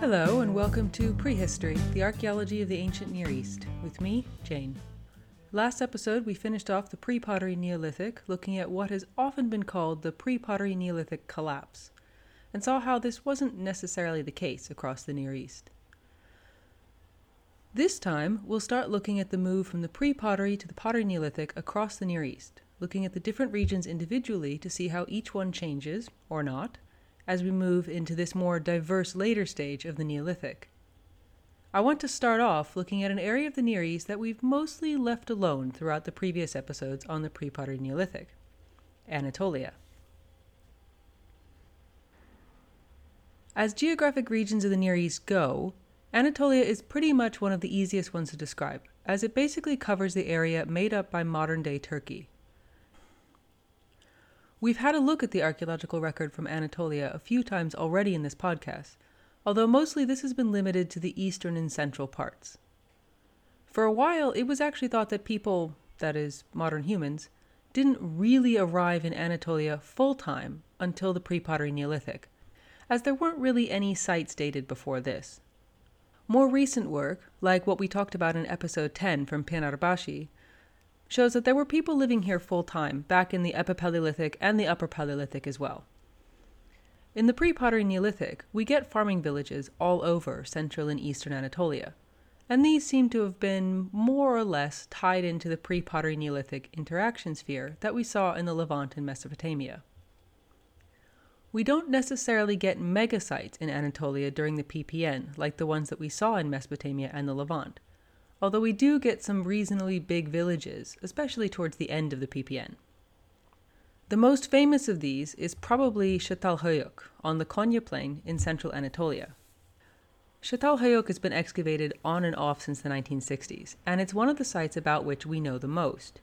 Hello, and welcome to Prehistory, the archaeology of the ancient Near East, with me, Jane. Last episode, we finished off the pre pottery Neolithic, looking at what has often been called the pre pottery Neolithic collapse, and saw how this wasn't necessarily the case across the Near East. This time, we'll start looking at the move from the pre pottery to the pottery Neolithic across the Near East, looking at the different regions individually to see how each one changes, or not, as we move into this more diverse later stage of the Neolithic. I want to start off looking at an area of the Near East that we've mostly left alone throughout the previous episodes on the pre pottery Neolithic Anatolia. As geographic regions of the Near East go, Anatolia is pretty much one of the easiest ones to describe, as it basically covers the area made up by modern day Turkey. We've had a look at the archaeological record from Anatolia a few times already in this podcast, although mostly this has been limited to the eastern and central parts. For a while, it was actually thought that people, that is, modern humans, didn't really arrive in Anatolia full time until the pre pottery Neolithic, as there weren't really any sites dated before this. More recent work, like what we talked about in episode 10 from Pınarbaşı, shows that there were people living here full time back in the Epipaleolithic and the Upper Paleolithic as well. In the pre pottery Neolithic, we get farming villages all over central and eastern Anatolia, and these seem to have been more or less tied into the pre pottery Neolithic interaction sphere that we saw in the Levant and Mesopotamia. We don't necessarily get megasites in Anatolia during the PPN like the ones that we saw in Mesopotamia and the Levant although we do get some reasonably big villages, especially towards the end of the PPN. The most famous of these is probably Çatalhöyük on the Konya Plain in central Anatolia. Çatalhöyük has been excavated on and off since the 1960s, and it's one of the sites about which we know the most,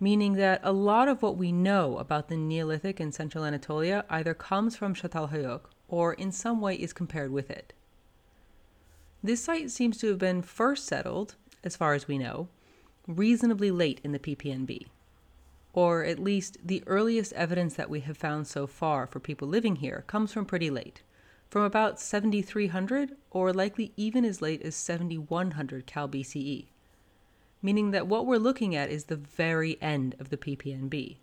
meaning that a lot of what we know about the Neolithic in central Anatolia either comes from Çatalhöyük or in some way is compared with it. This site seems to have been first settled as far as we know, reasonably late in the PPNB. Or at least the earliest evidence that we have found so far for people living here comes from pretty late, from about 7300 or likely even as late as 7100 Cal BCE, meaning that what we're looking at is the very end of the PPNB.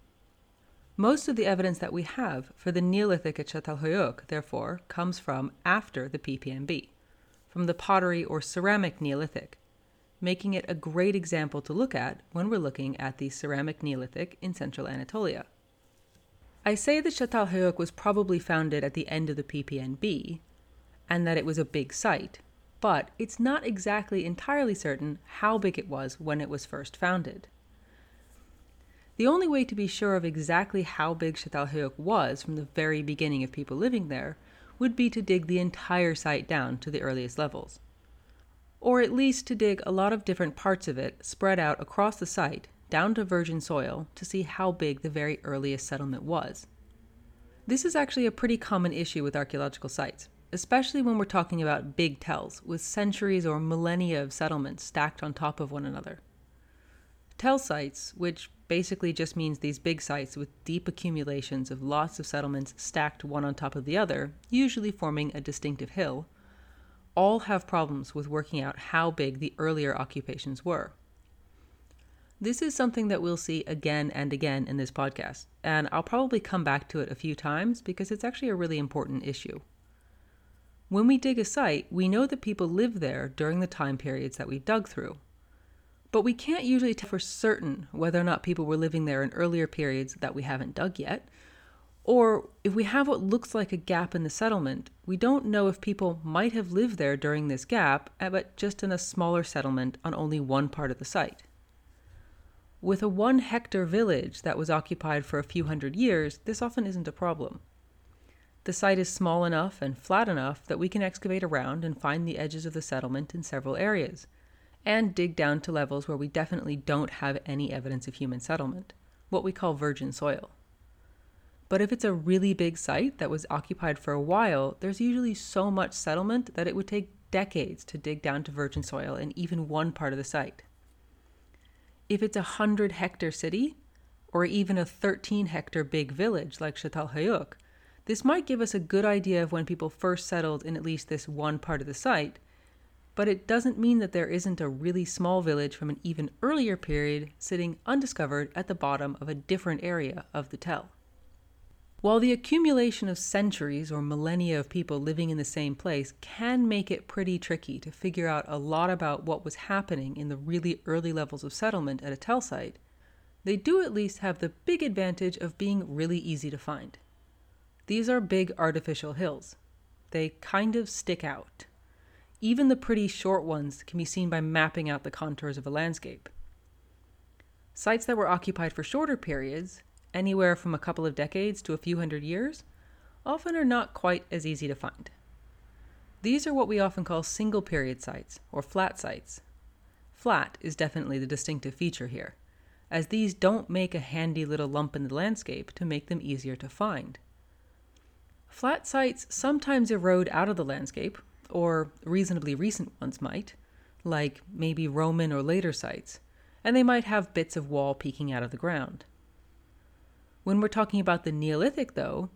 Most of the evidence that we have for the Neolithic at Çatalhöyük, therefore, comes from after the PPNB, from the pottery or ceramic Neolithic, making it a great example to look at when we're looking at the ceramic Neolithic in central Anatolia. I say that Çatalhöyük was probably founded at the end of the PPNB, and that it was a big site, but it's not exactly entirely certain how big it was when it was first founded. The only way to be sure of exactly how big Çatalhöyük was from the very beginning of people living there would be to dig the entire site down to the earliest levels or at least to dig a lot of different parts of it spread out across the site down to virgin soil to see how big the very earliest settlement was. This is actually a pretty common issue with archaeological sites, especially when we're talking about big tells with centuries or millennia of settlements stacked on top of one another. Tell sites, which basically just means these big sites with deep accumulations of lots of settlements stacked one on top of the other, usually forming a distinctive hill, all have problems with working out how big the earlier occupations were. This is something that we'll see again and again in this podcast, and I'll probably come back to it a few times because it's actually a really important issue. When we dig a site, we know that people lived there during the time periods that we've dug through. But we can't usually tell for certain whether or not people were living there in earlier periods that we haven't dug yet, or if we have what looks like a gap in the settlement, we don't know if people might have lived there during this gap, uh, but just in a smaller settlement on only one part of the site. With a one hectare village that was occupied for a few hundred years, this often isn't a problem. The site is small enough and flat enough that we can excavate around and find the edges of the settlement in several areas, and dig down to levels where we definitely don't have any evidence of human settlement, what we call virgin soil. But if it's a really big site that was occupied for a while, there's usually so much settlement that it would take decades to dig down to virgin soil in even one part of the site. If it's a 100 hectare city, or even a 13 hectare big village like Çatalhöyük, This might give us a good idea of when people first settled in at least this one part of the site, but it doesn't mean that there isn't a really small village from an even earlier period sitting undiscovered at the bottom of a different area of the tell. While the accumulation of centuries or millennia of people living in the same place can make it pretty tricky to figure out a lot about what was happening in the really early levels of settlement at a tell site, they do at least have the big advantage of being really easy to find. These are big artificial hills. They kind of stick out. Even the pretty short ones can be seen by mapping out the contours of a landscape. Sites that were occupied for shorter periods anywhere from a couple of decades to a few hundred years, often are not quite as easy to find. These are what we often call single period sites, or flat sites. Flat is definitely the distinctive feature here, as these don't make a handy little lump in the landscape to make them easier to find. Flat sites sometimes erode out of the landscape, or reasonably recent ones might, like maybe Roman or later sites, and they might have bits of wall peeking out of the ground. When we're talking about the Neolithic, though,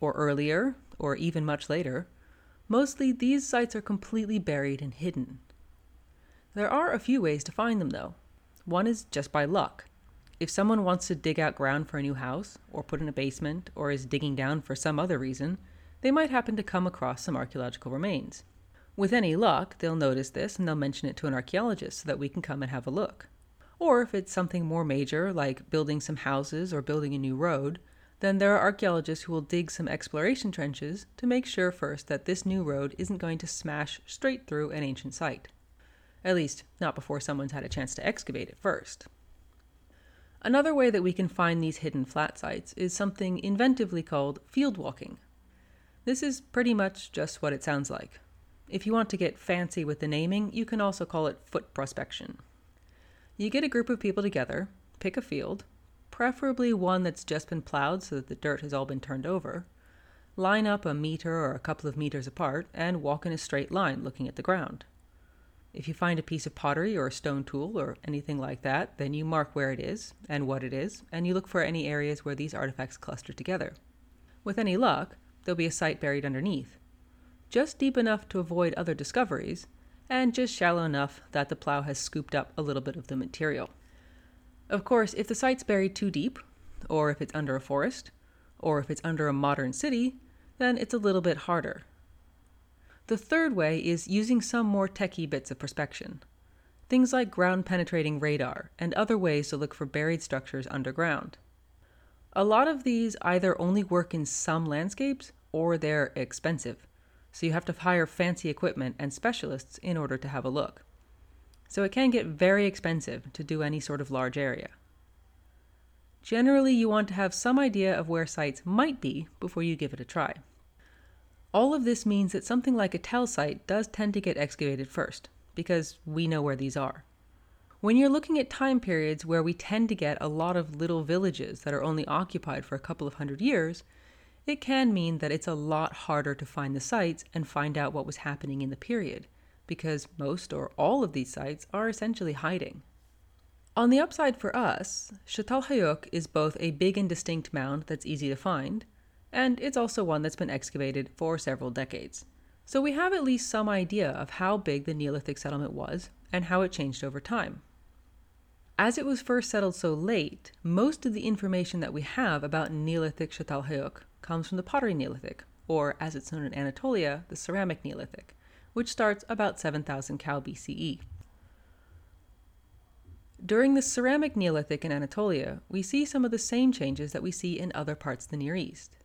or earlier, or even much later, mostly these sites are completely buried and hidden. There are a few ways to find them, though. One is just by luck. If someone wants to dig out ground for a new house, or put in a basement, or is digging down for some other reason, they might happen to come across some archaeological remains. With any luck, they'll notice this and they'll mention it to an archaeologist so that we can come and have a look. Or if it's something more major, like building some houses or building a new road, then there are archaeologists who will dig some exploration trenches to make sure first that this new road isn't going to smash straight through an ancient site. At least, not before someone's had a chance to excavate it first. Another way that we can find these hidden flat sites is something inventively called field walking. This is pretty much just what it sounds like. If you want to get fancy with the naming, you can also call it foot prospection. You get a group of people together, pick a field, preferably one that's just been plowed so that the dirt has all been turned over, line up a meter or a couple of meters apart, and walk in a straight line looking at the ground. If you find a piece of pottery or a stone tool or anything like that, then you mark where it is and what it is, and you look for any areas where these artifacts cluster together. With any luck, there'll be a site buried underneath, just deep enough to avoid other discoveries, and just shallow enough that the plow has scooped up a little bit of the material. Of course, if the site's buried too deep, or if it's under a forest, or if it's under a modern city, then it's a little bit harder. The third way is using some more techie bits of prospection. Things like ground penetrating radar and other ways to look for buried structures underground. A lot of these either only work in some landscapes or they're expensive so you have to hire fancy equipment and specialists in order to have a look. So it can get very expensive to do any sort of large area. Generally, you want to have some idea of where sites might be before you give it a try. All of this means that something like a tell site does tend to get excavated first, because we know where these are. When you're looking at time periods where we tend to get a lot of little villages that are only occupied for a couple of hundred years, it can mean that it's a lot harder to find the sites and find out what was happening in the period, because most or all of these sites are essentially hiding. On the upside for us, Çatalhöyük is both a big and distinct mound that's easy to find, and it's also one that's been excavated for several decades. So we have at least some idea of how big the Neolithic settlement was and how it changed over time. As it was first settled so late, most of the information that we have about Neolithic Çatalhöyük comes from the Pottery Neolithic, or as it's known in Anatolia, the Ceramic Neolithic, which starts about 7000 Cal BCE. During the Ceramic Neolithic in Anatolia, we see some of the same changes that we see in other parts of the Near East.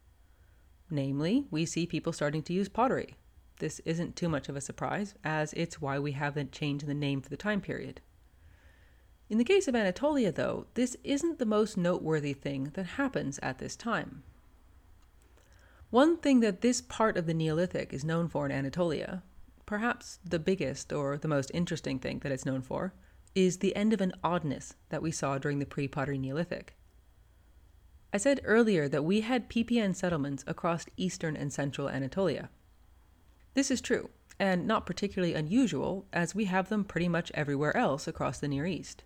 Namely, we see people starting to use pottery. This isn't too much of a surprise, as it's why we have the change in the name for the time period. In the case of Anatolia, though, this isn't the most noteworthy thing that happens at this time. One thing that this part of the Neolithic is known for in Anatolia, perhaps the biggest or the most interesting thing that it's known for, is the end of an oddness that we saw during the pre pottery Neolithic. I said earlier that we had PPN settlements across eastern and central Anatolia. This is true, and not particularly unusual, as we have them pretty much everywhere else across the Near East.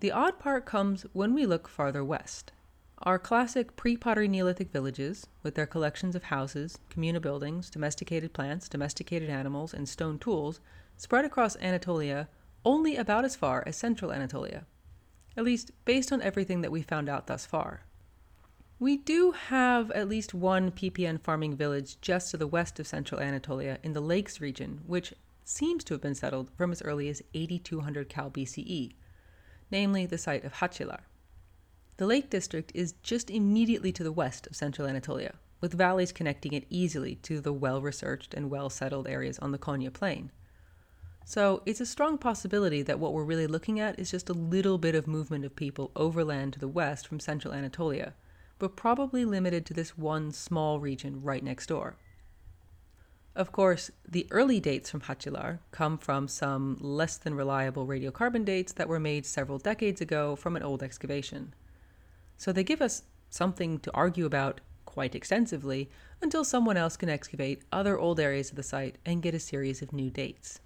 The odd part comes when we look farther west. Are classic pre pottery Neolithic villages with their collections of houses, communal buildings, domesticated plants, domesticated animals, and stone tools spread across Anatolia only about as far as central Anatolia, at least based on everything that we found out thus far. We do have at least one PPN farming village just to the west of central Anatolia in the Lakes region, which seems to have been settled from as early as 8200 Cal BCE, namely the site of Hacılar. The Lake District is just immediately to the west of central Anatolia, with valleys connecting it easily to the well researched and well settled areas on the Konya Plain. So it's a strong possibility that what we're really looking at is just a little bit of movement of people overland to the west from central Anatolia but probably limited to this one small region right next door. Of course, the early dates from Hacılar come from some less than reliable radiocarbon dates that were made several decades ago from an old excavation. So they give us something to argue about quite extensively until someone else can excavate other old areas of the site and get a series of new dates.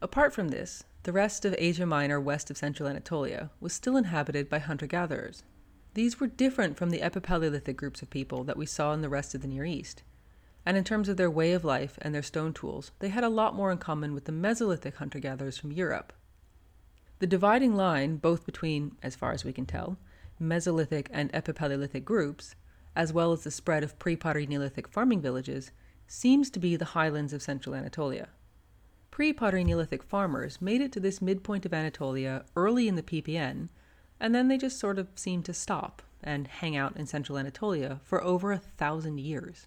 Apart from this, the rest of Asia Minor west of central Anatolia was still inhabited by hunter gatherers, these were different from the epipaleolithic groups of people that we saw in the rest of the Near East. And in terms of their way of life and their stone tools, they had a lot more in common with the Mesolithic hunter gatherers from Europe. The dividing line, both between, as far as we can tell, Mesolithic and Epipaleolithic groups, as well as the spread of pre pottery Neolithic farming villages, seems to be the highlands of central Anatolia. Pre pottery Neolithic farmers made it to this midpoint of Anatolia early in the PPN and then they just sort of seem to stop and hang out in central Anatolia for over a thousand years.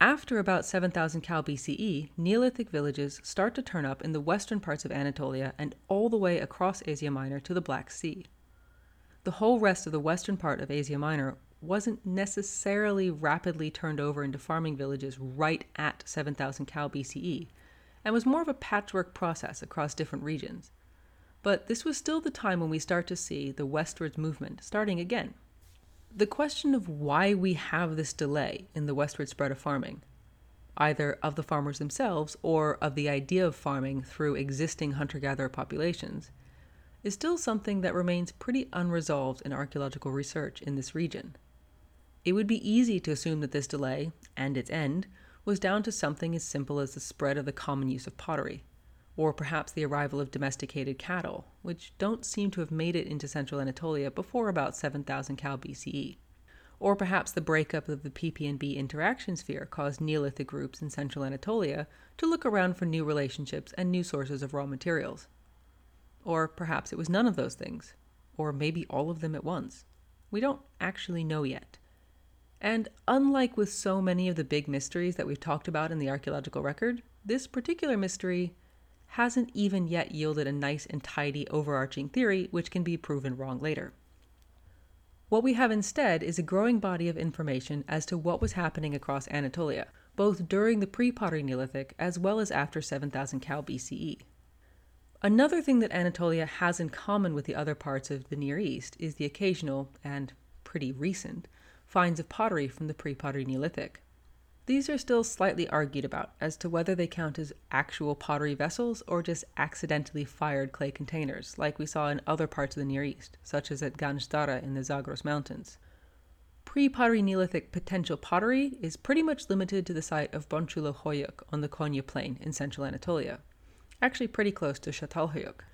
After about 7000 Cal BCE, Neolithic villages start to turn up in the western parts of Anatolia and all the way across Asia Minor to the Black Sea. The whole rest of the western part of Asia Minor wasn't necessarily rapidly turned over into farming villages right at 7000 Cal BCE, and was more of a patchwork process across different regions. But this was still the time when we start to see the westwards movement starting again. The question of why we have this delay in the westward spread of farming, either of the farmers themselves or of the idea of farming through existing hunter gatherer populations, is still something that remains pretty unresolved in archaeological research in this region. It would be easy to assume that this delay, and its end, was down to something as simple as the spread of the common use of pottery or perhaps the arrival of domesticated cattle, which don't seem to have made it into central Anatolia before about 7000 Cal BCE. Or perhaps the breakup of the PPNB interaction sphere caused Neolithic groups in central Anatolia to look around for new relationships and new sources of raw materials. Or perhaps it was none of those things, or maybe all of them at once. We don't actually know yet. And unlike with so many of the big mysteries that we've talked about in the archaeological record, this particular mystery hasn't even yet yielded a nice and tidy overarching theory which can be proven wrong later. What we have instead is a growing body of information as to what was happening across Anatolia, both during the pre pottery Neolithic as well as after 7000 Cal BCE. Another thing that Anatolia has in common with the other parts of the Near East is the occasional, and pretty recent, finds of pottery from the pre pottery Neolithic. These are still slightly argued about as to whether they count as actual pottery vessels or just accidentally fired clay containers, like we saw in other parts of the Near East, such as at Ganj in the Zagros Mountains. Pre pottery Neolithic potential pottery is pretty much limited to the site of Boncuklu Hoyuk on the Konya Plain in central Anatolia, actually pretty close to Çatalhöyük.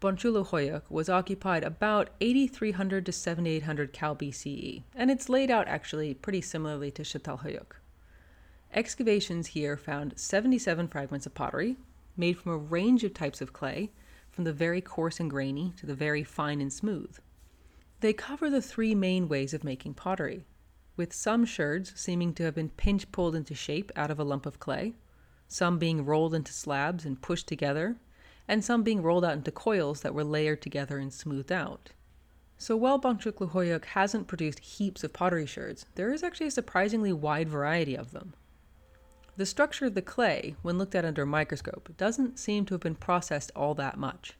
Boncuklu Hoyuk was occupied about 8300 to 7800 Cal BCE, and it's laid out actually pretty similarly to Çatalhöyük. Excavations here found 77 fragments of pottery, made from a range of types of clay, from the very coarse and grainy to the very fine and smooth. They cover the three main ways of making pottery, with some sherds seeming to have been pinch pulled into shape out of a lump of clay, some being rolled into slabs and pushed together, and some being rolled out into coils that were layered together and smoothed out. So while Boncuklu Hoyuk hasn't produced heaps of pottery sherds, there is actually a surprisingly wide variety of them. The structure of the clay, when looked at under a microscope, doesn't seem to have been processed all that much.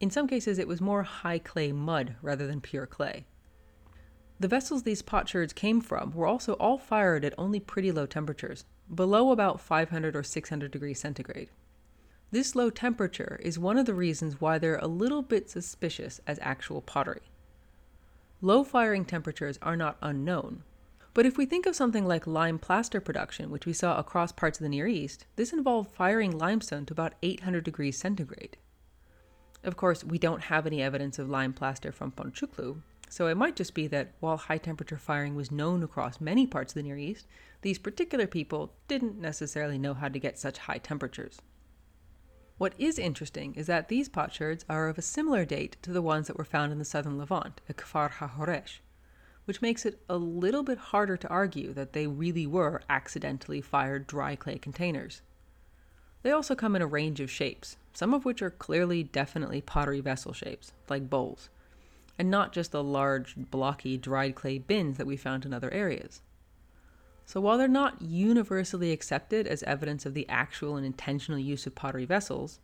In some cases, it was more high clay mud rather than pure clay. The vessels these potsherds came from were also all fired at only pretty low temperatures, below about 500 or 600 degrees centigrade. This low temperature is one of the reasons why they're a little bit suspicious as actual pottery. low firing temperatures are not unknown. But if we think of something like lime plaster production, which we saw across parts of the Near East, this involved firing limestone to about 800 degrees centigrade. Of course, we don't have any evidence of lime plaster from Boncuklu, so it might just be that while high temperature firing was known across many parts of the Near East, these particular people didn't necessarily know how to get such high temperatures. What is interesting is that these potsherds are of a similar date to the ones that were found in the southern Levant at Kfar HaHoresh, which makes it a little bit harder to argue that they really were accidentally fired dry clay containers. They also come in a range of shapes, some of which are clearly definitely pottery vessel shapes, like bowls, and not just the large, blocky, dried clay bins that we found in other areas. So while they're not universally accepted as evidence of the actual and intentional use of pottery vessels,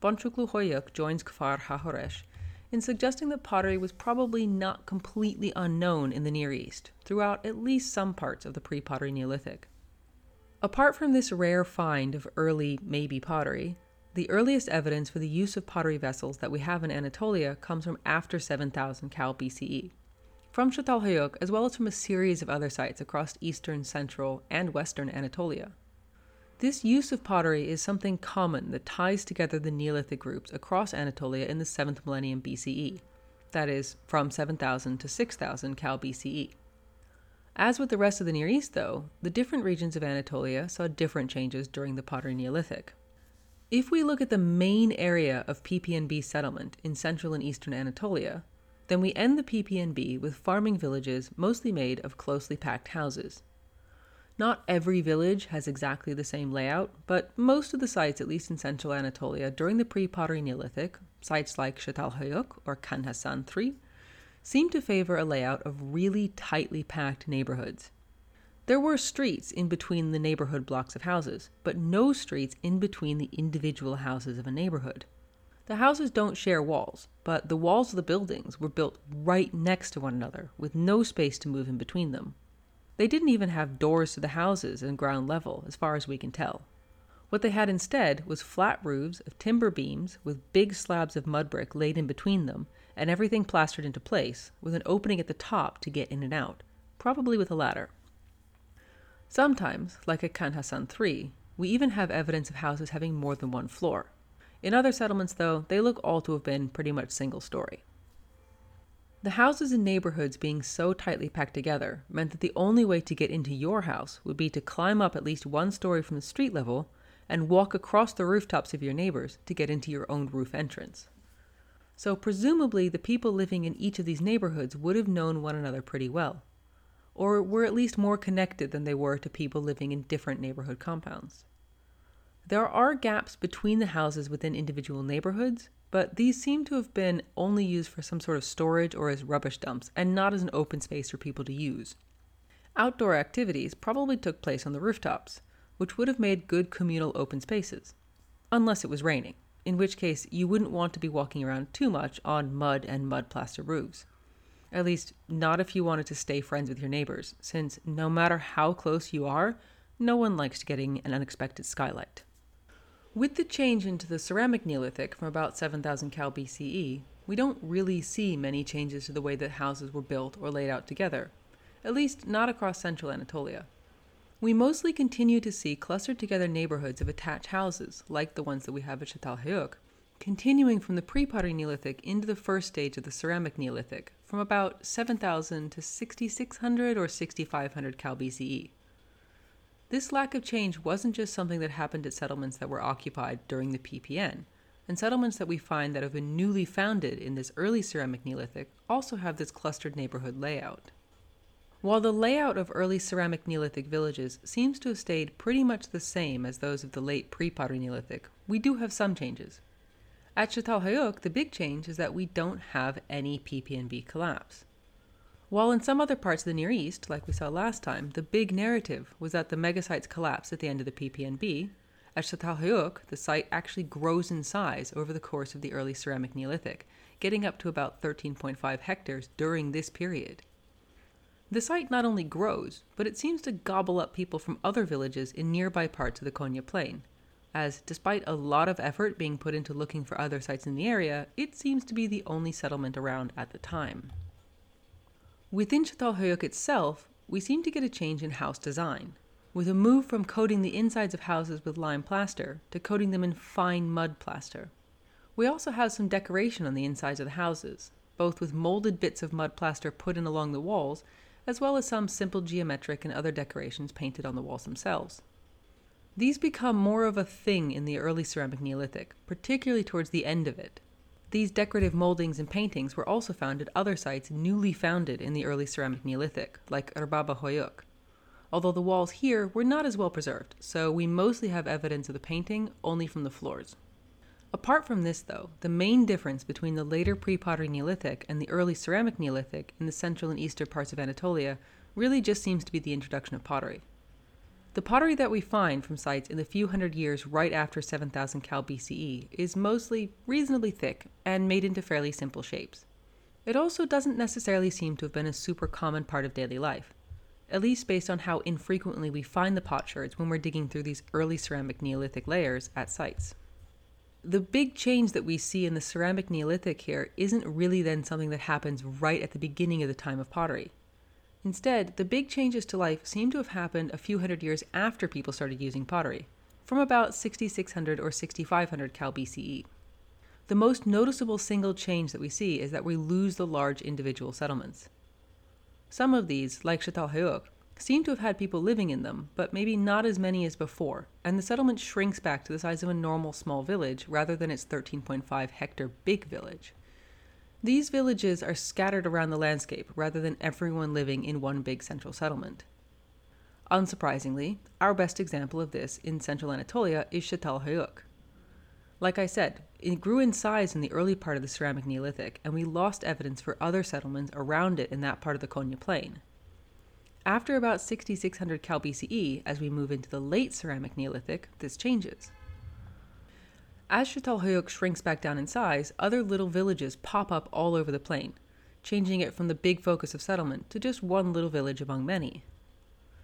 Boncuklu Hoyuk joins Kfar HaHoresh in suggesting that pottery was probably not completely unknown in the Near East throughout at least some parts of the pre pottery Neolithic. Apart from this rare find of early, maybe pottery, the earliest evidence for the use of pottery vessels that we have in Anatolia comes from after 7000 Cal BCE from Çatalhöyük, as well as from a series of other sites across eastern, central, and western Anatolia. This use of pottery is something common that ties together the Neolithic groups across Anatolia in the 7th millennium BCE, that is, from 7000 to 6000 Cal BCE. As with the rest of the Near East, though, the different regions of Anatolia saw different changes during the Pottery Neolithic. If we look at the main area of PPNB settlement in central and eastern Anatolia, then we end the PPNB with farming villages mostly made of closely packed houses. Not every village has exactly the same layout, but most of the sites, at least in central Anatolia, during the pre pottery Neolithic, sites like Çatalhöyük or Can Hasan III, seem to favor a layout of really tightly packed neighborhoods. There were streets in between the neighborhood blocks of houses, but no streets in between the individual houses of a neighborhood. The houses don't share walls, but the walls of the buildings were built right next to one another, with no space to move in between them. They didn't even have doors to the houses and ground level, as far as we can tell. What they had instead was flat roofs of timber beams with big slabs of mud brick laid in between them, and everything plastered into place, with an opening at the top to get in and out, probably with a ladder. Sometimes, like at Can Hasan III, we even have evidence of houses having more than one floor. In other settlements, though, they look all to have been pretty much single story. The houses in neighborhoods being so tightly packed together meant that the only way to get into your house would be to climb up at least one story from the street level and walk across the rooftops of your neighbors to get into your own roof entrance. So, presumably, the people living in each of these neighborhoods would have known one another pretty well, or were at least more connected than they were to people living in different neighborhood compounds. There are gaps between the houses within individual neighborhoods, but these seem to have been only used for some sort of storage or as rubbish dumps, and not as an open space for people to use. Outdoor activities probably took place on the rooftops, which would have made good communal open spaces. Unless it was raining, in which case you wouldn't want to be walking around too much on mud and mud plaster roofs. At least, not if you wanted to stay friends with your neighbors, since no matter how close you are, no one likes getting an unexpected skylight. With the change into the ceramic Neolithic from about 7000 Cal BCE, we don't really see many changes to the way that houses were built or laid out together, at least not across central Anatolia. We mostly continue to see clustered together neighborhoods of attached houses, like the ones that we have at Çatalhöyük, continuing from the pre-pottery Neolithic into the first stage of the ceramic Neolithic, from about 7000 to 6600 or 6500 Cal BCE. This lack of change wasn't just something that happened at settlements that were occupied during the PPN, and settlements that we find that have been newly founded in this early ceramic Neolithic also have this clustered neighborhood layout. While the layout of early ceramic Neolithic villages seems to have stayed pretty much the same as those of the late pre-pottery Neolithic, we do have some changes. At Çatalhöyük, the big change is that we don't have any PPNB collapse. While in some other parts of the Near East, like we saw last time, the big narrative was that the megasites collapse at the end of the PPNB, at Çatalhöyük, the site actually grows in size over the course of the early ceramic Neolithic, getting up to about 13.5 hectares during this period. The site not only grows, but it seems to gobble up people from other villages in nearby parts of the Konya Plain, as despite a lot of effort being put into looking for other sites in the area, it seems to be the only settlement around at the time. Within Çatalhöyük itself, we seem to get a change in house design, with a move from coating the insides of houses with lime plaster to coating them in fine mud plaster. We also have some decoration on the insides of the houses, both with molded bits of mud plaster put in along the walls, as well as some simple geometric and other decorations painted on the walls themselves. These become more of a thing in the early ceramic Neolithic, particularly towards the end of it. These decorative moldings and paintings were also found at other sites newly founded in the early ceramic Neolithic, like Erbaba Hoyuk. Although the walls here were not as well preserved, so we mostly have evidence of the painting only from the floors. Apart from this, though, the main difference between the later pre pottery Neolithic and the early ceramic Neolithic in the central and eastern parts of Anatolia really just seems to be the introduction of pottery. The pottery that we find from sites in the few hundred years right after 7000 Cal BCE is mostly reasonably thick and made into fairly simple shapes. It also doesn't necessarily seem to have been a super common part of daily life, at least based on how infrequently we find the potsherds when we're digging through these early ceramic Neolithic layers at sites. The big change that we see in the ceramic Neolithic here isn't really then something that happens right at the beginning of the time of pottery. Instead, the big changes to life seem to have happened a few hundred years after people started using pottery, from about 6600 or 6500 Cal BCE. The most noticeable single change that we see is that we lose the large individual settlements. Some of these, like Çatalhöyük, seem to have had people living in them, but maybe not as many as before, and the settlement shrinks back to the size of a normal small village rather than its 13.5 hectare big village. These villages are scattered around the landscape rather than everyone living in one big central settlement. Unsurprisingly, our best example of this in central Anatolia is Çatalhöyük. Like I said, it grew in size in the early part of the ceramic Neolithic, and we lost evidence for other settlements around it in that part of the Konya Plain. After about 6600 Cal BCE, as we move into the late ceramic Neolithic, this changes. As Çatalhöyük shrinks back down in size, other little villages pop up all over the plain, changing it from the big focus of settlement to just one little village among many.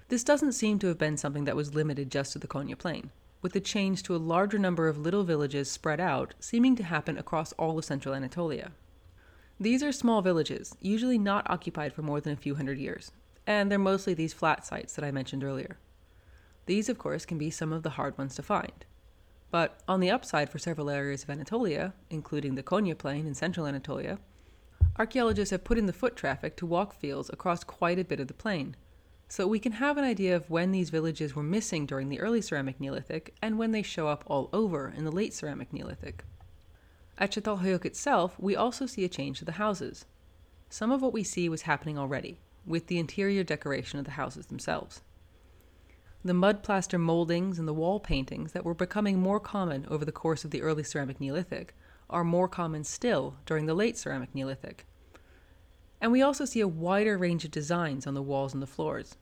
This doesn't seem to have been something that was limited just to the Konya Plain, with the change to a larger number of little villages spread out seeming to happen across all of central Anatolia. These are small villages, usually not occupied for more than a few hundred years, and they're mostly these flat sites that I mentioned earlier. These, of course, can be some of the hard ones to find. But on the upside for several areas of Anatolia, including the Konya Plain in central Anatolia, archaeologists have put in the foot traffic to walk fields across quite a bit of the plain. So we can have an idea of when these villages were missing during the early ceramic Neolithic and when they show up all over in the late ceramic Neolithic. At Çatalhöyük itself, we also see a change to the houses. Some of what we see was happening already, with the interior decoration of the houses themselves the mud plaster moldings and the wall paintings that were becoming more common over the course of the early ceramic Neolithic are more common still during the late ceramic Neolithic. And we also see a wider range of designs on the walls and the floors,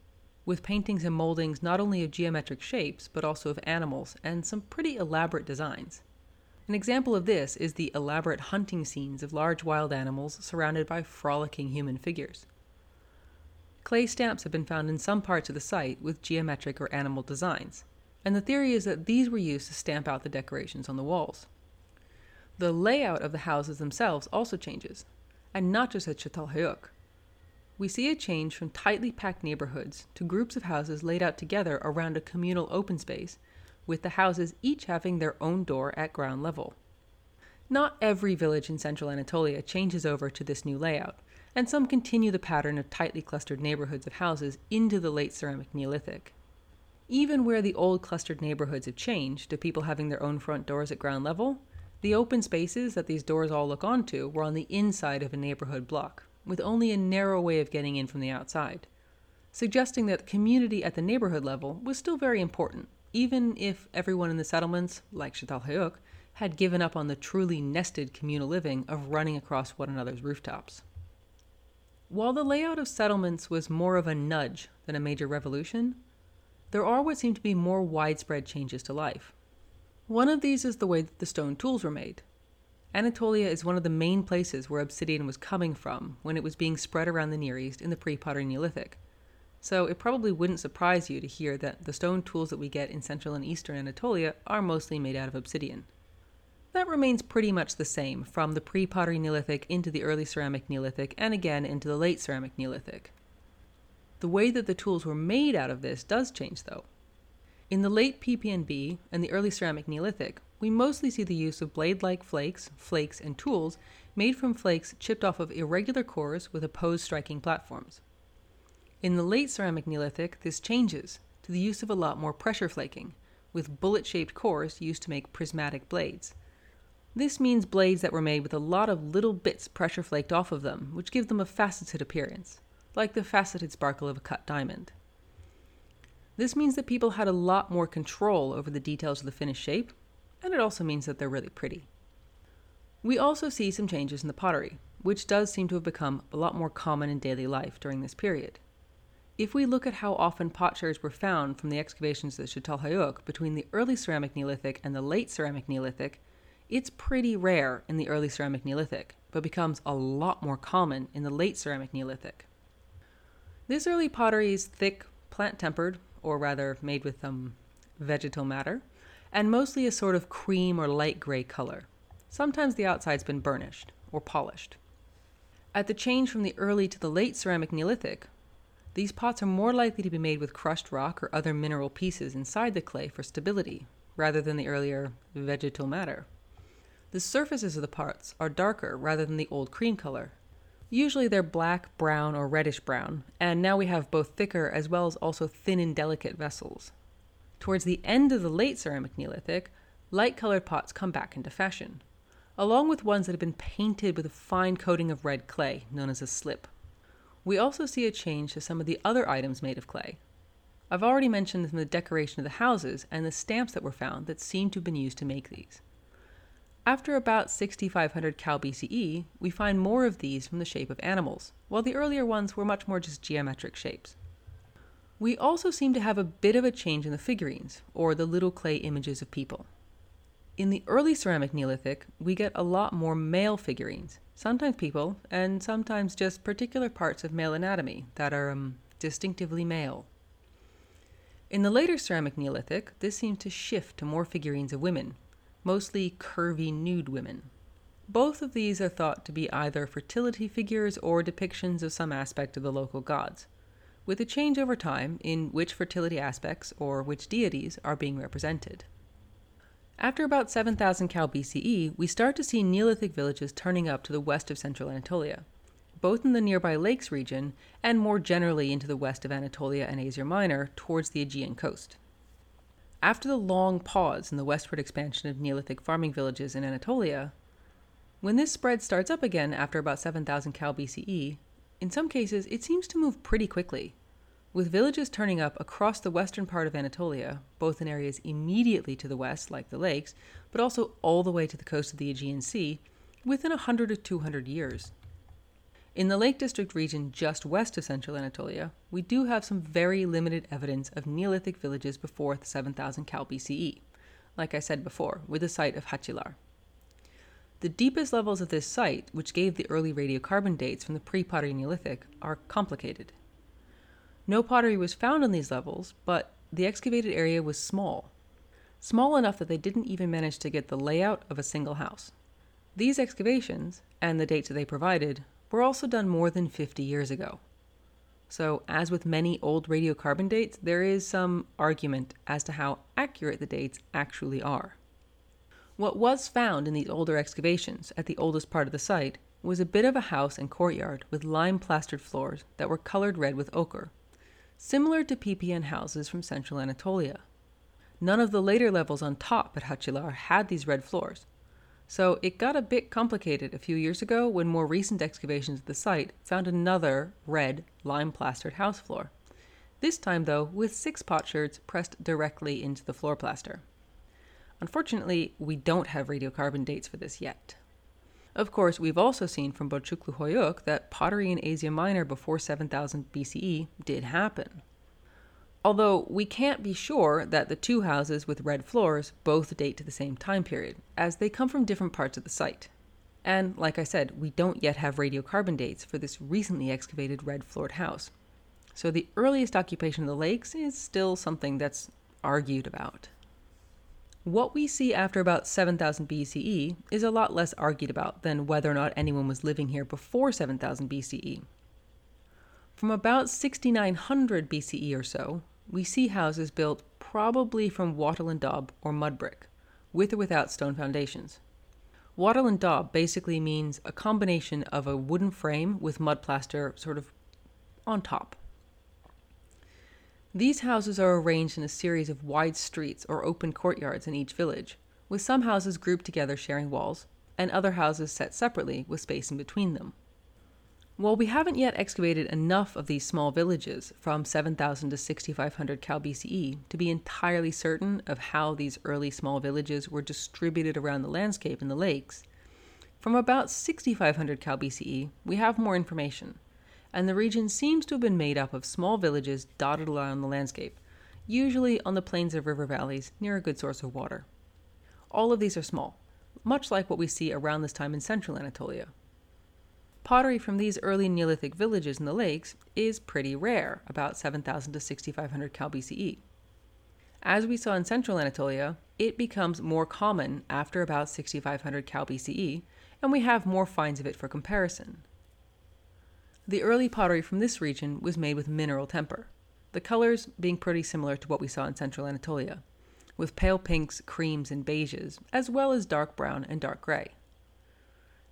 with paintings and moldings not only of geometric shapes, but also of animals and some pretty elaborate designs. An example of this is the elaborate hunting scenes of large wild animals surrounded by frolicking human figures. Clay stamps have been found in some parts of the site with geometric or animal designs, and the theory is that these were used to stamp out the decorations on the walls. The layout of the houses themselves also changes, and not just at Çatalhöyük. We see a change from tightly packed neighborhoods to groups of houses laid out together around a communal open space, with the houses each having their own door at ground level. Not every village in central Anatolia changes over to this new layout, and some continue the pattern of tightly clustered neighborhoods of houses into the late ceramic Neolithic. Even where the old clustered neighborhoods have changed to people having their own front doors at ground level, the open spaces that these doors all look onto were on the inside of a neighborhood block, with only a narrow way of getting in from the outside, suggesting that the community at the neighborhood level was still very important, even if everyone in the settlements, like Çatalhöyük, had given up on the truly nested communal living of running across one another's rooftops. While the layout of settlements was more of a nudge than a major revolution, there are what seem to be more widespread changes to life. One of these is the way that the stone tools were made. Anatolia is one of the main places where obsidian was coming from when it was being spread around the Near East in the pre pottery Neolithic. So it probably wouldn't surprise you to hear that the stone tools that we get in central and eastern Anatolia are mostly made out of obsidian. That remains pretty much the same from the pre pottery Neolithic into the early ceramic Neolithic and again into the late ceramic Neolithic. The way that the tools were made out of this does change though. In the late PPNB and the early ceramic Neolithic, we mostly see the use of blade like flakes, flakes, and tools made from flakes chipped off of irregular cores with opposed striking platforms. In the late ceramic Neolithic, this changes to the use of a lot more pressure flaking, with bullet shaped cores used to make prismatic blades. This means blades that were made with a lot of little bits pressure flaked off of them, which give them a faceted appearance, like the faceted sparkle of a cut diamond. This means that people had a lot more control over the details of the finished shape, and it also means that they're really pretty. We also see some changes in the pottery, which does seem to have become a lot more common in daily life during this period. If we look at how often potsherds were found from the excavations at Çatalhöyük between the early ceramic Neolithic and the late ceramic Neolithic, it's pretty rare in the early ceramic Neolithic, but becomes a lot more common in the late ceramic Neolithic. This early pottery is thick, plant tempered, or rather made with um, vegetal matter, and mostly a sort of cream or light gray color. Sometimes the outside's been burnished or polished. At the change from the early to the late ceramic Neolithic, these pots are more likely to be made with crushed rock or other mineral pieces inside the clay for stability, rather than the earlier vegetal matter. The surfaces of the parts are darker rather than the old cream color. Usually they're black, brown, or reddish brown, and now we have both thicker as well as also thin and delicate vessels. Towards the end of the late ceramic Neolithic, light colored pots come back into fashion, along with ones that have been painted with a fine coating of red clay, known as a slip. We also see a change to some of the other items made of clay. I've already mentioned the decoration of the houses and the stamps that were found that seem to have been used to make these. After about 6500 Cal BCE, we find more of these from the shape of animals, while the earlier ones were much more just geometric shapes. We also seem to have a bit of a change in the figurines, or the little clay images of people. In the early ceramic Neolithic, we get a lot more male figurines, sometimes people, and sometimes just particular parts of male anatomy that are um, distinctively male. In the later ceramic Neolithic, this seems to shift to more figurines of women, mostly curvy nude women. Both of these are thought to be either fertility figures or depictions of some aspect of the local gods, with a change over time in which fertility aspects or which deities are being represented. After about 7000 Cal BCE, we start to see Neolithic villages turning up to the west of central Anatolia, both in the nearby lakes region and more generally into the west of Anatolia and Asia Minor towards the Aegean coast. After the long pause in the westward expansion of Neolithic farming villages in Anatolia, when this spread starts up again after about 7000 Cal BCE, in some cases it seems to move pretty quickly, with villages turning up across the western part of Anatolia, both in areas immediately to the west, like the lakes, but also all the way to the coast of the Aegean Sea, within 100 or 200 years. In the Lake District region just west of central Anatolia, we do have some very limited evidence of Neolithic villages before 7000 Cal BCE, like I said before, with the site of Hacılar. The deepest levels of this site, which gave the early radiocarbon dates from the pre pottery Neolithic, are complicated. No pottery was found on these levels, but the excavated area was small. Small enough that they didn't even manage to get the layout of a single house. These excavations, and the dates that they provided, were also done more than 50 years ago. So, as with many old radiocarbon dates, there is some argument as to how accurate the dates actually are. What was found in these older excavations at the oldest part of the site was a bit of a house and courtyard with lime plastered floors that were colored red with ochre, similar to PPN houses from central Anatolia. None of the later levels on top at Hacılar had these red floors, so it got a bit complicated a few years ago when more recent excavations at the site found another red lime plastered house floor. This time, though, with six potsherds pressed directly into the floor plaster. Unfortunately, we don't have radiocarbon dates for this yet. Of course, we've also seen from Boncuklu Hoyuk that pottery in Asia Minor before 7000 BCE did happen. Although we can't be sure that the two houses with red floors both date to the same time period, as they come from different parts of the site. And like I said, we don't yet have radiocarbon dates for this recently excavated red floored house. So the earliest occupation of the lakes is still something that's argued about. What we see after about 7000 BCE is a lot less argued about than whether or not anyone was living here before 7000 BCE. From about 6900 BCE or so, we see houses built probably from wattle and daub or mud brick, with or without stone foundations. Wattle and daub basically means a combination of a wooden frame with mud plaster sort of on top. These houses are arranged in a series of wide streets or open courtyards in each village, with some houses grouped together sharing walls, and other houses set separately with space in between them. While we haven't yet excavated enough of these small villages from 7000 to 6500 Cal BCE to be entirely certain of how these early small villages were distributed around the landscape in the lakes, from about 6500 Cal BCE we have more information and the region seems to have been made up of small villages dotted around the landscape, usually on the plains of river valleys near a good source of water. All of these are small, much like what we see around this time in central Anatolia. Pottery from these early Neolithic villages in the lakes is pretty rare, about 7000 to 6500 Cal BCE. As we saw in central Anatolia, it becomes more common after about 6500 Cal BCE, and we have more finds of it for comparison. The early pottery from this region was made with mineral temper, the colors being pretty similar to what we saw in central Anatolia, with pale pinks, creams, and beiges, as well as dark brown and dark gray.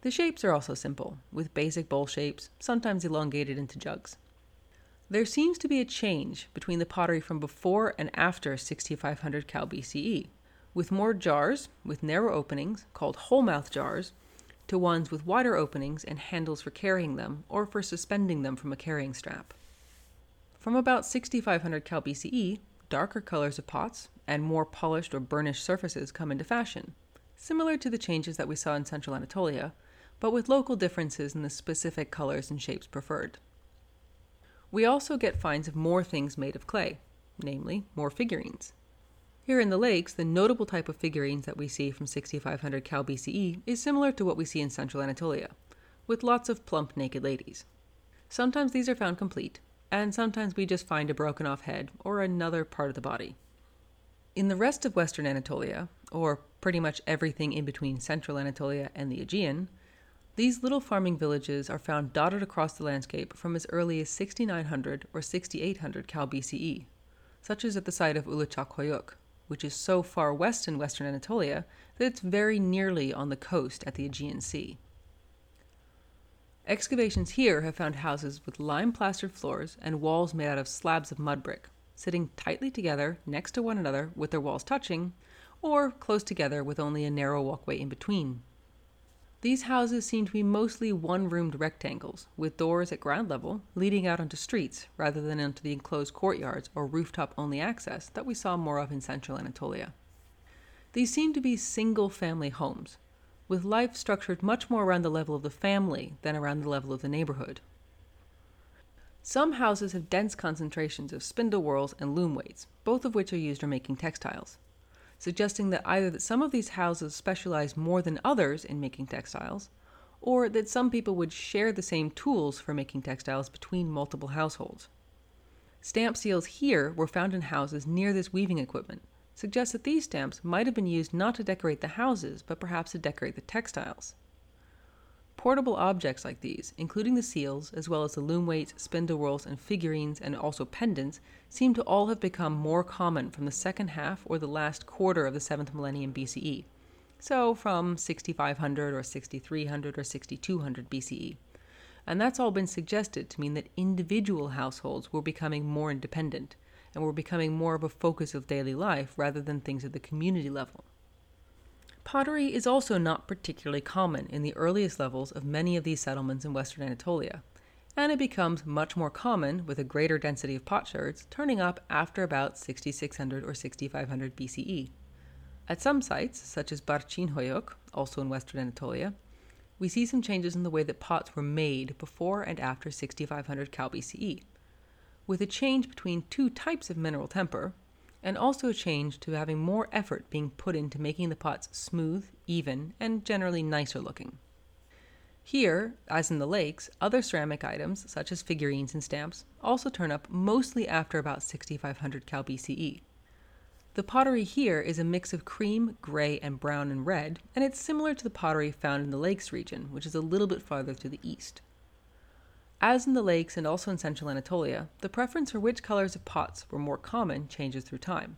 The shapes are also simple, with basic bowl shapes, sometimes elongated into jugs. There seems to be a change between the pottery from before and after 6500 Cal BCE, with more jars with narrow openings, called hole mouth jars, to ones with wider openings and handles for carrying them or for suspending them from a carrying strap. From about 6500 Cal BCE, darker colors of pots and more polished or burnished surfaces come into fashion, similar to the changes that we saw in central Anatolia, but with local differences in the specific colors and shapes preferred. We also get finds of more things made of clay, namely, more figurines. Here in the lakes, the notable type of figurines that we see from 6500 Cal BCE is similar to what we see in central Anatolia, with lots of plump naked ladies. Sometimes these are found complete, and sometimes we just find a broken off head or another part of the body. In the rest of western Anatolia, or pretty much everything in between central Anatolia and the Aegean, these little farming villages are found dotted across the landscape from as early as 6900 or 6800 Cal BCE, such as at the site of Ulucak which is so far west in western Anatolia that it's very nearly on the coast at the Aegean Sea. Excavations here have found houses with lime plastered floors and walls made out of slabs of mud brick, sitting tightly together next to one another with their walls touching, or close together with only a narrow walkway in between. These houses seem to be mostly one roomed rectangles, with doors at ground level leading out onto streets rather than into the enclosed courtyards or rooftop only access that we saw more of in central Anatolia. These seem to be single family homes, with life structured much more around the level of the family than around the level of the neighborhood. Some houses have dense concentrations of spindle whorls and loom weights, both of which are used for making textiles suggesting that either that some of these houses specialize more than others in making textiles, or that some people would share the same tools for making textiles between multiple households. Stamp seals here were found in houses near this weaving equipment, suggest that these stamps might have been used not to decorate the houses, but perhaps to decorate the textiles. Portable objects like these, including the seals, as well as the loom weights, spindle whorls, and figurines, and also pendants, seem to all have become more common from the second half or the last quarter of the 7th millennium BCE. So, from 6500 or 6300 or 6200 BCE. And that's all been suggested to mean that individual households were becoming more independent and were becoming more of a focus of daily life rather than things at the community level. Pottery is also not particularly common in the earliest levels of many of these settlements in western Anatolia, and it becomes much more common with a greater density of potsherds turning up after about 6600 or 6500 BCE. At some sites, such as Barcin also in western Anatolia, we see some changes in the way that pots were made before and after 6500 Cal BCE, with a change between two types of mineral temper, and also a change to having more effort being put into making the pots smooth, even, and generally nicer looking. Here, as in the lakes, other ceramic items, such as figurines and stamps, also turn up mostly after about 6500 Cal BCE. The pottery here is a mix of cream, gray, and brown and red, and it's similar to the pottery found in the Lakes region, which is a little bit farther to the east. As in the lakes and also in central Anatolia, the preference for which colors of pots were more common changes through time,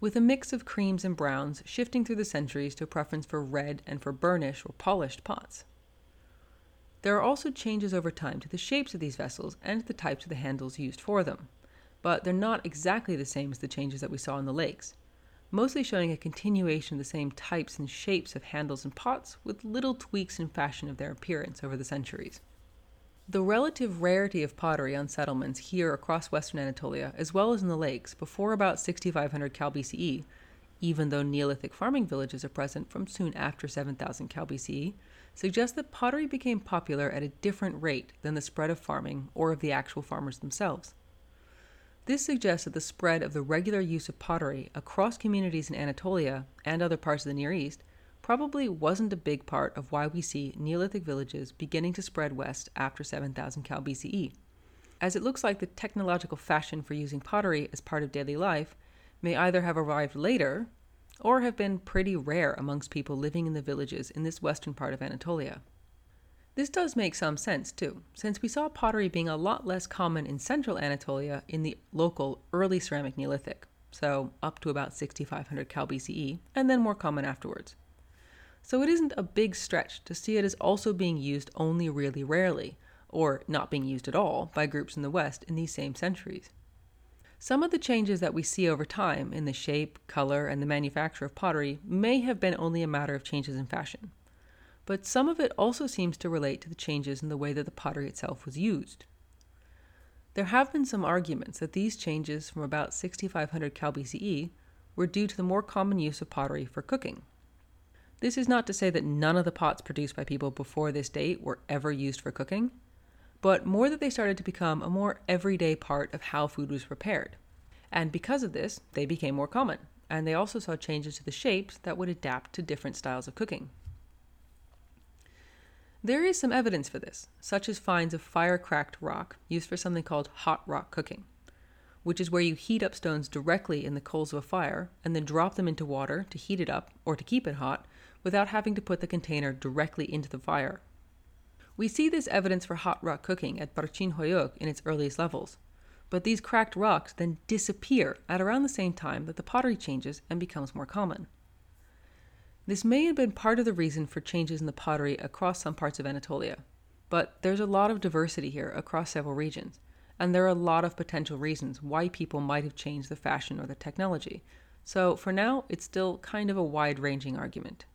with a mix of creams and browns shifting through the centuries to a preference for red and for burnish or polished pots. There are also changes over time to the shapes of these vessels and the types of the handles used for them, but they're not exactly the same as the changes that we saw in the lakes, mostly showing a continuation of the same types and shapes of handles and pots with little tweaks in fashion of their appearance over the centuries. The relative rarity of pottery on settlements here across western Anatolia, as well as in the lakes, before about 6500 Cal BCE, even though Neolithic farming villages are present from soon after 7000 Cal BCE, suggests that pottery became popular at a different rate than the spread of farming or of the actual farmers themselves. This suggests that the spread of the regular use of pottery across communities in Anatolia and other parts of the Near East probably wasn't a big part of why we see Neolithic villages beginning to spread west after 7000 Cal BCE, as it looks like the technological fashion for using pottery as part of daily life may either have arrived later or have been pretty rare amongst people living in the villages in this western part of Anatolia. This does make some sense too, since we saw pottery being a lot less common in central Anatolia in the local early ceramic Neolithic, so up to about 6500 Cal BCE, and then more common afterwards. So it isn't a big stretch to see it as also being used only really rarely, or not being used at all, by groups in the West in these same centuries. Some of the changes that we see over time in the shape, color, and the manufacture of pottery may have been only a matter of changes in fashion but some of it also seems to relate to the changes in the way that the pottery itself was used. There have been some arguments that these changes from about 6500 Cal BCE were due to the more common use of pottery for cooking. This is not to say that none of the pots produced by people before this date were ever used for cooking, but more that they started to become a more everyday part of how food was prepared. And because of this, they became more common, and they also saw changes to the shapes that would adapt to different styles of cooking. There is some evidence for this, such as finds of fire cracked rock used for something called hot rock cooking, which is where you heat up stones directly in the coals of a fire and then drop them into water to heat it up or to keep it hot without having to put the container directly into the fire. We see this evidence for hot rock cooking at Barcin Hoyuk in its earliest levels, but these cracked rocks then disappear at around the same time that the pottery changes and becomes more common. This may have been part of the reason for changes in the pottery across some parts of Anatolia, but there's a lot of diversity here across several regions, and there are a lot of potential reasons why people might have changed the fashion or the technology. So for now, it's still kind of a wide ranging argument.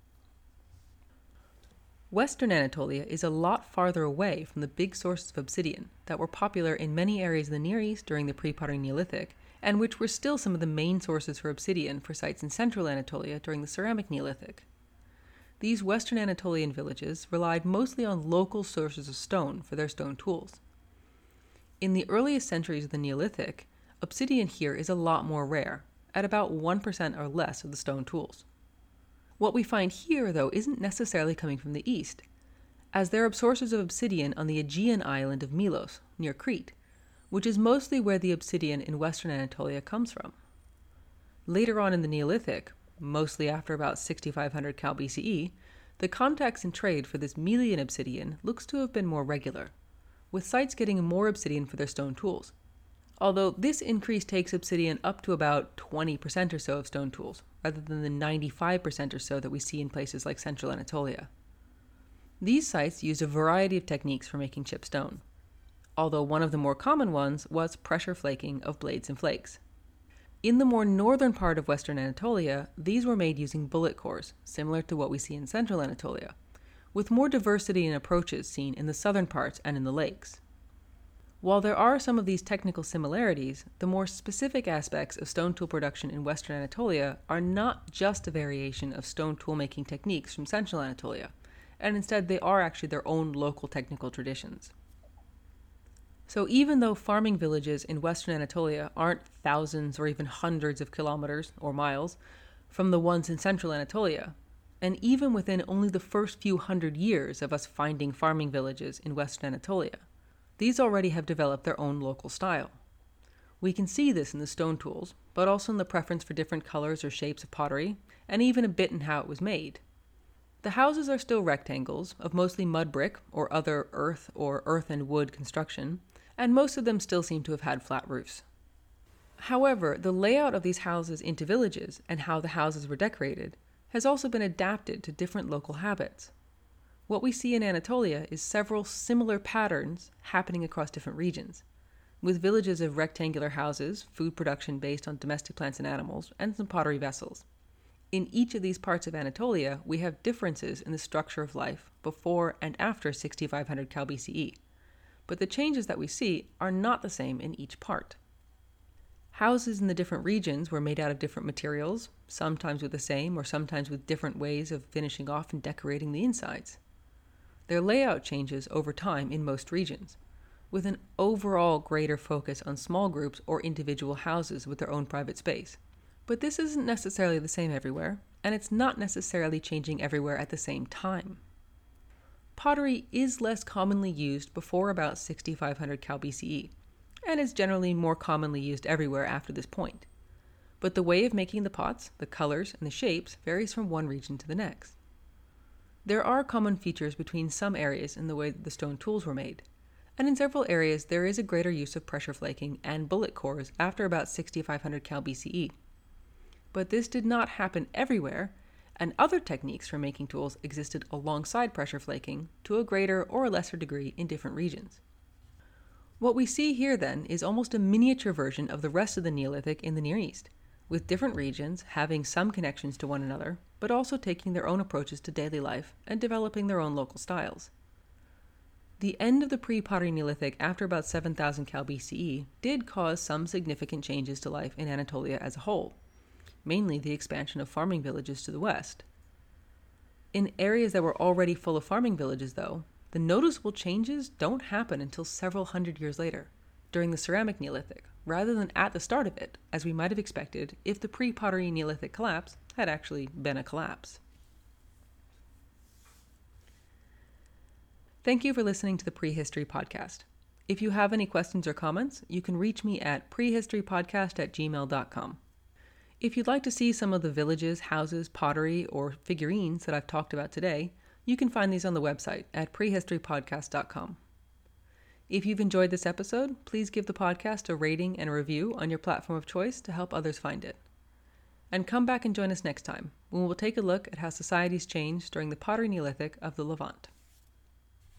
Western Anatolia is a lot farther away from the big sources of obsidian that were popular in many areas of the Near East during the pre pottery Neolithic and which were still some of the main sources for obsidian for sites in central Anatolia during the Ceramic Neolithic. These western Anatolian villages relied mostly on local sources of stone for their stone tools. In the earliest centuries of the Neolithic, obsidian here is a lot more rare, at about 1% or less of the stone tools. What we find here, though, isn't necessarily coming from the east, as there are sources of obsidian on the Aegean island of Milos, near Crete, which is mostly where the obsidian in western Anatolia comes from. Later on in the Neolithic, mostly after about 6500 Cal BCE, the contacts and trade for this Melian obsidian looks to have been more regular, with sites getting more obsidian for their stone tools. Although this increase takes obsidian up to about 20% or so of stone tools, rather than the 95% or so that we see in places like central Anatolia. These sites used a variety of techniques for making chip stone, although one of the more common ones was pressure flaking of blades and flakes. In the more northern part of western Anatolia, these were made using bullet cores, similar to what we see in central Anatolia, with more diversity in approaches seen in the southern parts and in the lakes. While there are some of these technical similarities, the more specific aspects of stone tool production in western Anatolia are not just a variation of stone tool making techniques from central Anatolia, and instead they are actually their own local technical traditions. So even though farming villages in western Anatolia aren't thousands or even hundreds of kilometers or miles from the ones in central Anatolia, and even within only the first few hundred years of us finding farming villages in western Anatolia, these already have developed their own local style. We can see this in the stone tools, but also in the preference for different colors or shapes of pottery, and even a bit in how it was made. The houses are still rectangles of mostly mud brick or other earth or earth and wood construction, and most of them still seem to have had flat roofs. However, the layout of these houses into villages and how the houses were decorated has also been adapted to different local habits. What we see in Anatolia is several similar patterns happening across different regions, with villages of rectangular houses, food production based on domestic plants and animals, and some pottery vessels. In each of these parts of Anatolia, we have differences in the structure of life before and after 6500 Cal BCE, but the changes that we see are not the same in each part. Houses in the different regions were made out of different materials, sometimes with the same or sometimes with different ways of finishing off and decorating the insides. Their layout changes over time in most regions, with an overall greater focus on small groups or individual houses with their own private space. But this isn't necessarily the same everywhere, and it's not necessarily changing everywhere at the same time. Pottery is less commonly used before about 6500 Cal BCE, and is generally more commonly used everywhere after this point. But the way of making the pots, the colors, and the shapes varies from one region to the next. There are common features between some areas in the way that the stone tools were made, and in several areas there is a greater use of pressure flaking and bullet cores after about 6500 Cal BCE. But this did not happen everywhere, and other techniques for making tools existed alongside pressure flaking to a greater or lesser degree in different regions. What we see here then is almost a miniature version of the rest of the Neolithic in the Near East, with different regions having some connections to one another, but also taking their own approaches to daily life and developing their own local styles. The end of the pre pottery Neolithic after about 7000 Cal BCE did cause some significant changes to life in Anatolia as a whole, mainly the expansion of farming villages to the west. In areas that were already full of farming villages, though, the noticeable changes don't happen until several hundred years later, during the Ceramic Neolithic, rather than at the start of it, as we might have expected if the pre pottery Neolithic collapse had actually been a collapse. Thank you for listening to the Prehistory Podcast. If you have any questions or comments, you can reach me at prehistorypodcast at gmail.com. If you'd like to see some of the villages, houses, pottery, or figurines that I've talked about today, you can find these on the website at prehistorypodcast.com. If you've enjoyed this episode, please give the podcast a rating and a review on your platform of choice to help others find it. And come back and join us next time when we'll take a look at how societies changed during the Pottery Neolithic of the Levant.